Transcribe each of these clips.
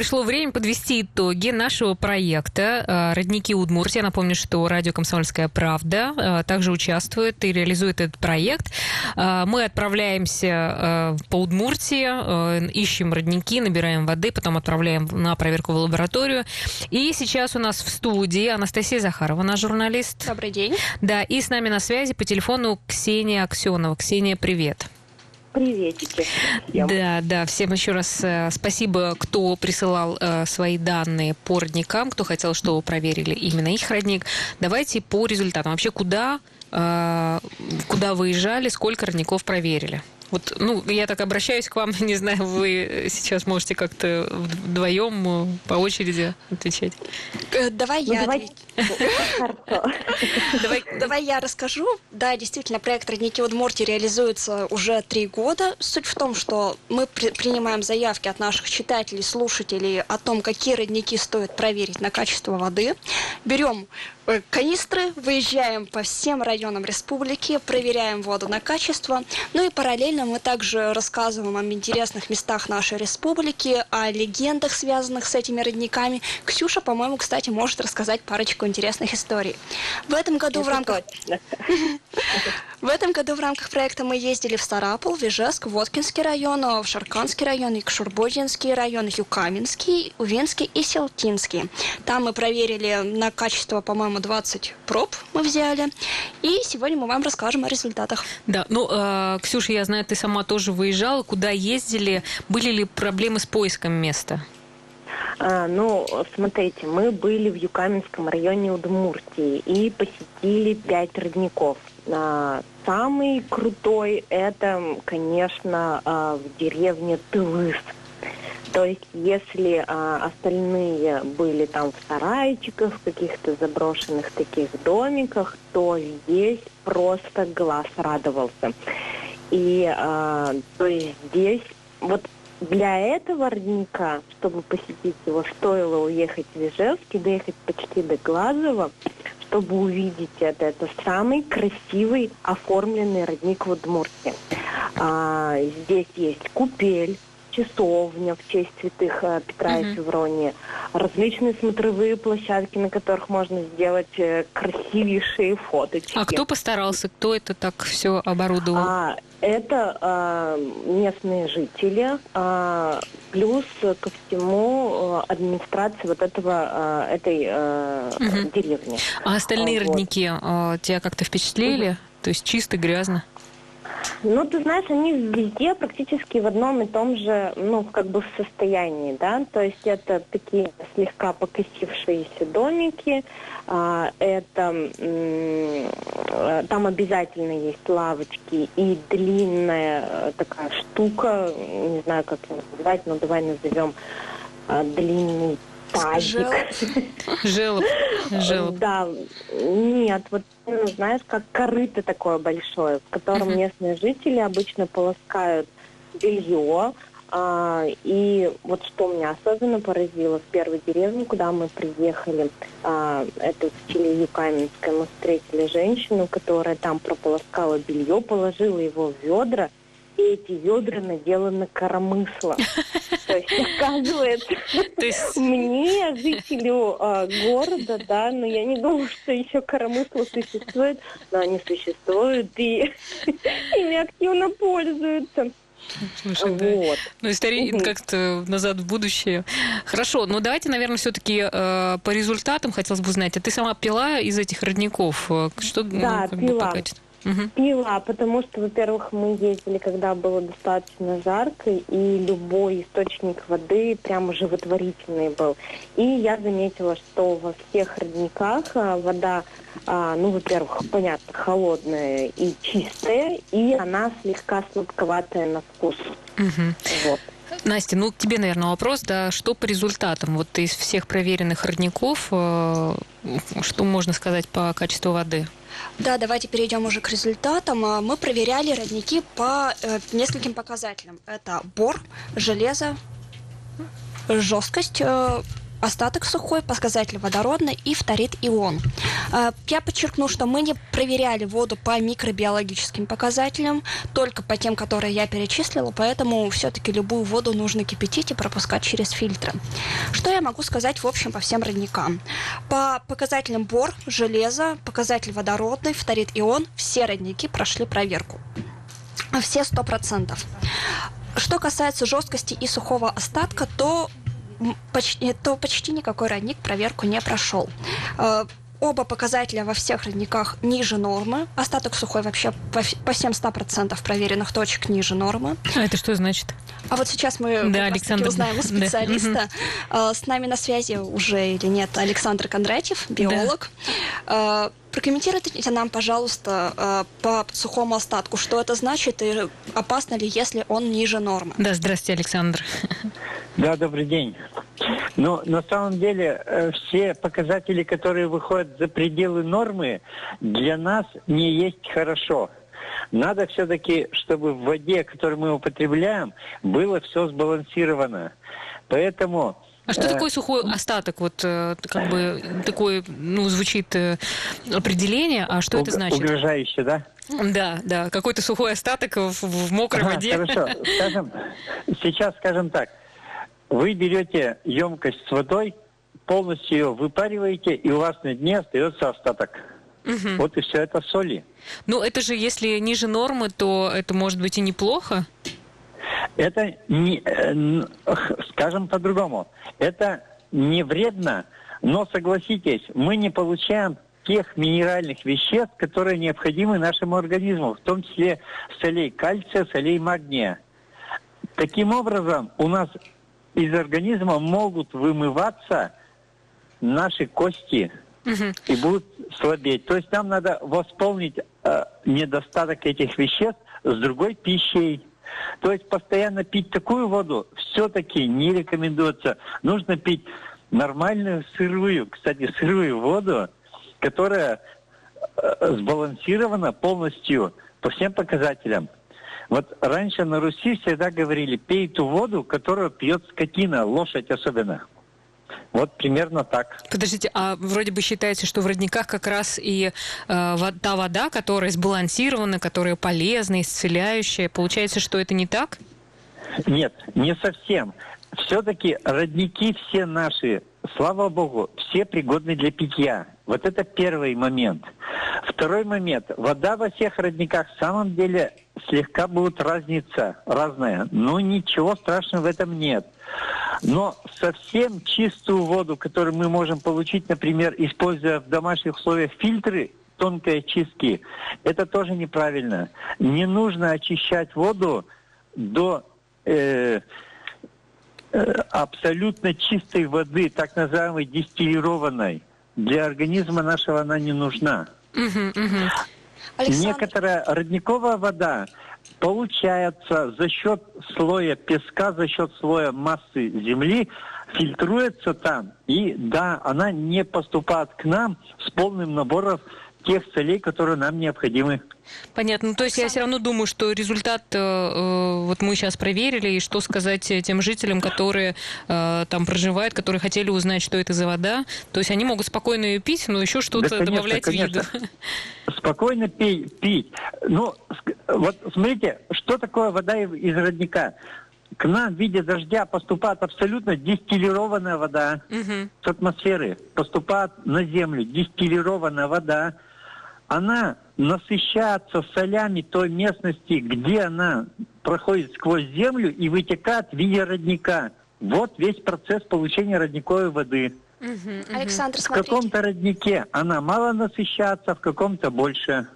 пришло время подвести итоги нашего проекта э, «Родники Удмуртия». Напомню, что радио «Комсомольская правда» э, также участвует и реализует этот проект. Э, мы отправляемся по Удмуртии, ищем родники, набираем воды, потом отправляем на проверку в лабораторию. И сейчас у нас в студии Анастасия Захарова, наш журналист. Добрый день. Да, и с нами на связи по телефону Ксения Аксенова. Ксения, привет. Приветики. Всем. Да, да, всем еще раз э, спасибо, кто присылал э, свои данные по родникам, кто хотел, чтобы проверили именно их родник. Давайте по результатам. Вообще, куда, э, куда выезжали, сколько родников проверили? Вот, ну, я так обращаюсь к вам, не знаю, вы сейчас можете как-то вдвоем по очереди отвечать. Давай ну, я давай... давай, давай я расскажу. Да, действительно, проект «Родники Удмуртии» реализуется уже три года. Суть в том, что мы при принимаем заявки от наших читателей, слушателей о том, какие родники стоит проверить на качество воды. Берем Э, канистры, выезжаем по всем районам республики, проверяем воду на качество. Ну и параллельно мы также рассказываем о интересных местах нашей республики, о легендах, связанных с этими родниками. Ксюша, по-моему, кстати, может рассказать парочку интересных историй. В этом году в рамках... В этом году в рамках проекта мы ездили в Старапол, Вижеск, Воткинский район, в Шарканский район, Икшурбодинский район, Юкаменский, Увинский и Селтинский. Там мы проверили на качество, по-моему, 20 проб мы взяли. И сегодня мы вам расскажем о результатах. Да, ну, э, Ксюша, я знаю, ты сама тоже выезжала. Куда ездили? Были ли проблемы с поиском места? А, ну, смотрите, мы были в Юкаменском районе Удмуртии и посетили пять родников. А, самый крутой это, конечно, а, в деревне Тылыс. То есть, если а, остальные были там в сарайчиках, в каких-то заброшенных таких домиках, то здесь просто глаз радовался. И а, то есть здесь вот для этого родника, чтобы посетить его, стоило уехать в Ижевск доехать почти до Глазова, чтобы увидеть это. Это самый красивый оформленный родник в Удмуртии. А, здесь есть купель, часовня в честь святых э, Петра uh-huh. и Февронии, различные смотровые площадки, на которых можно сделать э, красивейшие фоточки. А кто постарался, кто это так все оборудовал? А, это э, местные жители, э, плюс ко всему администрация вот этого э, этой э, угу. деревни. А остальные вот. родники э, тебя как-то впечатлили? Угу. То есть чисто, грязно? Ну, ты знаешь, они везде практически в одном и том же, ну, как бы в состоянии, да, то есть это такие слегка покосившиеся домики, а, это там обязательно есть лавочки и длинная э, такая штука, не знаю, как ее назвать, но давай назовем а, длинный тазик. Желоб. Желоб. Да, нет, вот ну, знаешь, как корыто такое большое, в котором местные жители обычно полоскают белье. А, и вот что меня особенно поразило в первой деревне, куда мы приехали, а, это в селе Юкаменское, мы встретили женщину, которая там прополоскала белье, положила его в ведра, и эти ведра наделаны коромысла. То есть, оказывается, мне, жителю а, города, да, но я не думаю, что еще коромысла существует, но они существуют, и ими активно пользуются. Слушай, вот. Да. Ну, история угу. как-то назад в будущее. Хорошо, но давайте, наверное, все-таки э, по результатам хотелось бы узнать. А ты сама пила из этих родников? Э, что, ну, да, ну, пила. Бы, угу. пила, потому что, во-первых, мы ездили, когда было достаточно жарко, и любой источник воды прямо животворительный был. И я заметила, что во всех родниках а, вода, а, ну, во-первых, понятно, холодная и чистая, и она слегка сладковатая на вкус. Угу. Вот. Настя, ну к тебе, наверное, вопрос, да, что по результатам вот из всех проверенных родников, э, что можно сказать по качеству воды? Да, давайте перейдем уже к результатам. А, мы проверяли родники по э, нескольким показателям. Это бор, железо, жесткость, э, остаток сухой, показатель водородный и фторид ион. Э, я подчеркну, что мы не проверяли воду по микробиологическим показателям, только по тем, которые я перечислила, поэтому все-таки любую воду нужно кипятить и пропускать через фильтры. Что я могу сказать в общем по всем родникам? По показателям бор, железо, показатель водородный, фторид ион, все родники прошли проверку. Все сто процентов. Что касается жесткости и сухого остатка, то почти, то почти никакой родник проверку не прошел. Э, оба показателя во всех родниках ниже нормы. Остаток сухой вообще по, по всем 100% проверенных точек ниже нормы. А это что значит? А вот сейчас мы да, Александр... узнаем у специалиста. Да. С нами на связи уже или нет Александр Кондратьев, биолог. Да. Прокомментируйте нам, пожалуйста, по сухому остатку, что это значит и опасно ли, если он ниже нормы. Да, здравствуйте, Александр. Да, добрый день. Но на самом деле э, все показатели, которые выходят за пределы нормы, для нас не есть хорошо. Надо все-таки, чтобы в воде, которую мы употребляем, было все сбалансировано. Поэтому а что э, такое сухой остаток? Вот э, как бы такое, ну, звучит определение, а что это значит? Угрожающе, да? Да, да, какой-то сухой остаток в, в мокрой ага, воде. Хорошо, скажем, сейчас скажем так, вы берете емкость с водой, полностью ее выпариваете, и у вас на дне остается остаток. Угу. Вот и все это соли. Ну, это же, если ниже нормы, то это может быть и неплохо. Это не, э, скажем по-другому, это не вредно, но согласитесь, мы не получаем тех минеральных веществ, которые необходимы нашему организму, в том числе солей кальция, солей магния. Таким образом, у нас из организма могут вымываться наши кости угу. и будут слабеть. То есть нам надо восполнить э, недостаток этих веществ с другой пищей. То есть постоянно пить такую воду все-таки не рекомендуется. Нужно пить нормальную сырую, кстати, сырую воду, которая э, сбалансирована полностью по всем показателям. Вот раньше на Руси всегда говорили, пей ту воду, которую пьет скотина, лошадь особенно. Вот примерно так. Подождите, а вроде бы считается, что в родниках как раз и э, та вода, которая сбалансирована, которая полезная, исцеляющая, получается, что это не так? Нет, не совсем. Все-таки родники все наши, слава богу, все пригодны для питья. Вот это первый момент. Второй момент. Вода во всех родниках в самом деле слегка будет разница, разная. Но ничего страшного в этом нет. Но совсем чистую воду, которую мы можем получить, например, используя в домашних условиях фильтры тонкой очистки, это тоже неправильно. Не нужно очищать воду до э, э, абсолютно чистой воды, так называемой дистиллированной для организма нашего она не нужна. Угу, угу. Александр... Некоторая родниковая вода получается за счет слоя песка, за счет слоя массы земли, фильтруется там. И да, она не поступает к нам с полным набором тех целей, которые нам необходимы. Понятно. Ну, то есть я все равно думаю, что результат э, э, вот мы сейчас проверили, и что сказать тем жителям, которые э, там проживают, которые хотели узнать, что это за вода. То есть они могут спокойно ее пить, но еще что-то да, конечно, добавлять конечно. в еду. Спокойно пей, пить. Ну, вот смотрите, что такое вода из родника? К нам в виде дождя поступает абсолютно дистиллированная вода угу. с атмосферы. Поступает на землю дистиллированная вода она насыщается солями той местности, где она проходит сквозь землю и вытекает в виде родника. Вот весь процесс получения родниковой воды. Угу, Александр, в каком-то роднике она мало насыщается, в каком-то больше.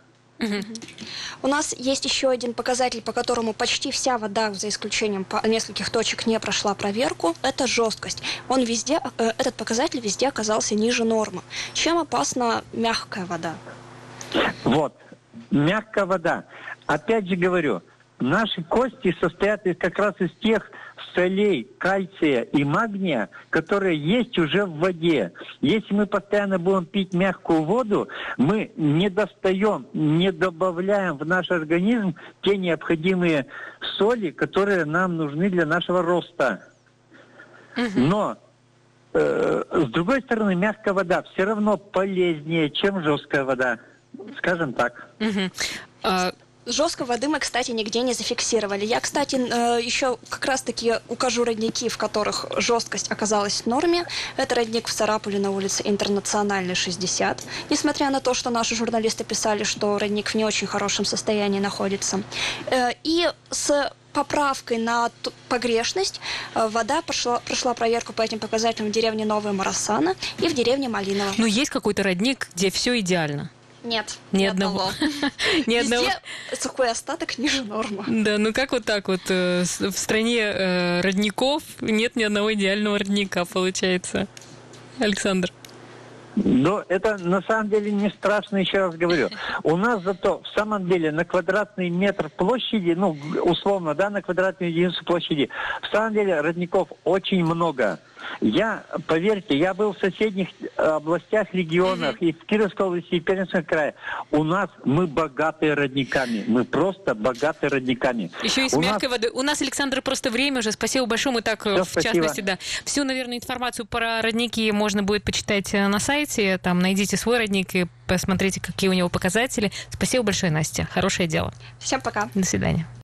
У нас есть еще один показатель, по которому почти вся вода, за исключением нескольких точек, не прошла проверку. Это жесткость. Он везде, э, этот показатель везде оказался ниже нормы. Чем опасна мягкая вода? Вот. Мягкая вода. Опять же говорю, наши кости состоят из, как раз из тех солей, кальция и магния, которые есть уже в воде. Если мы постоянно будем пить мягкую воду, мы не достаем, не добавляем в наш организм те необходимые соли, которые нам нужны для нашего роста. Но э, с другой стороны, мягкая вода все равно полезнее, чем жесткая вода. Скажем так. Мгм. А, Жесткой воды мы, кстати, нигде не зафиксировали. Я, кстати, э, еще как раз-таки укажу родники, в которых жесткость оказалась в норме. Это родник в Сарапуле на улице Интернациональной, 60. Несмотря на то, что наши журналисты писали, что родник в не очень хорошем состоянии находится. Э, И с поправкой на ту- погрешность э, вода прошла, прошла проверку по этим показателям в деревне Новая Марасана и в деревне Малиново. ну, есть какой-то родник, где все идеально. Нет, Ни одного. Ни Везде одного. сухой остаток ниже нормы. Да, ну как вот так вот э, в стране э, родников нет ни одного идеального родника, получается. Александр. Но это на самом деле не страшно, еще раз говорю. У нас зато в самом деле на квадратный метр площади, ну, условно, да, на квадратную единицу площади, в самом деле родников очень много. Я, поверьте, я был в соседних э, областях, регионах, и в Кировской области, и в Пермском крае. У нас мы богатые родниками. Мы просто богаты родниками. Еще и с У нас- мягкой воды. У нас, Александр, просто время уже. Спасибо большое. Мы так, э, Всё, в спасибо. частности, да. Всю, наверное, информацию про родники можно будет почитать э, на сайте. Там найдите свой родник и посмотрите, какие у него показатели. Спасибо большое, Настя. Хорошее дело. Всем пока. До свидания.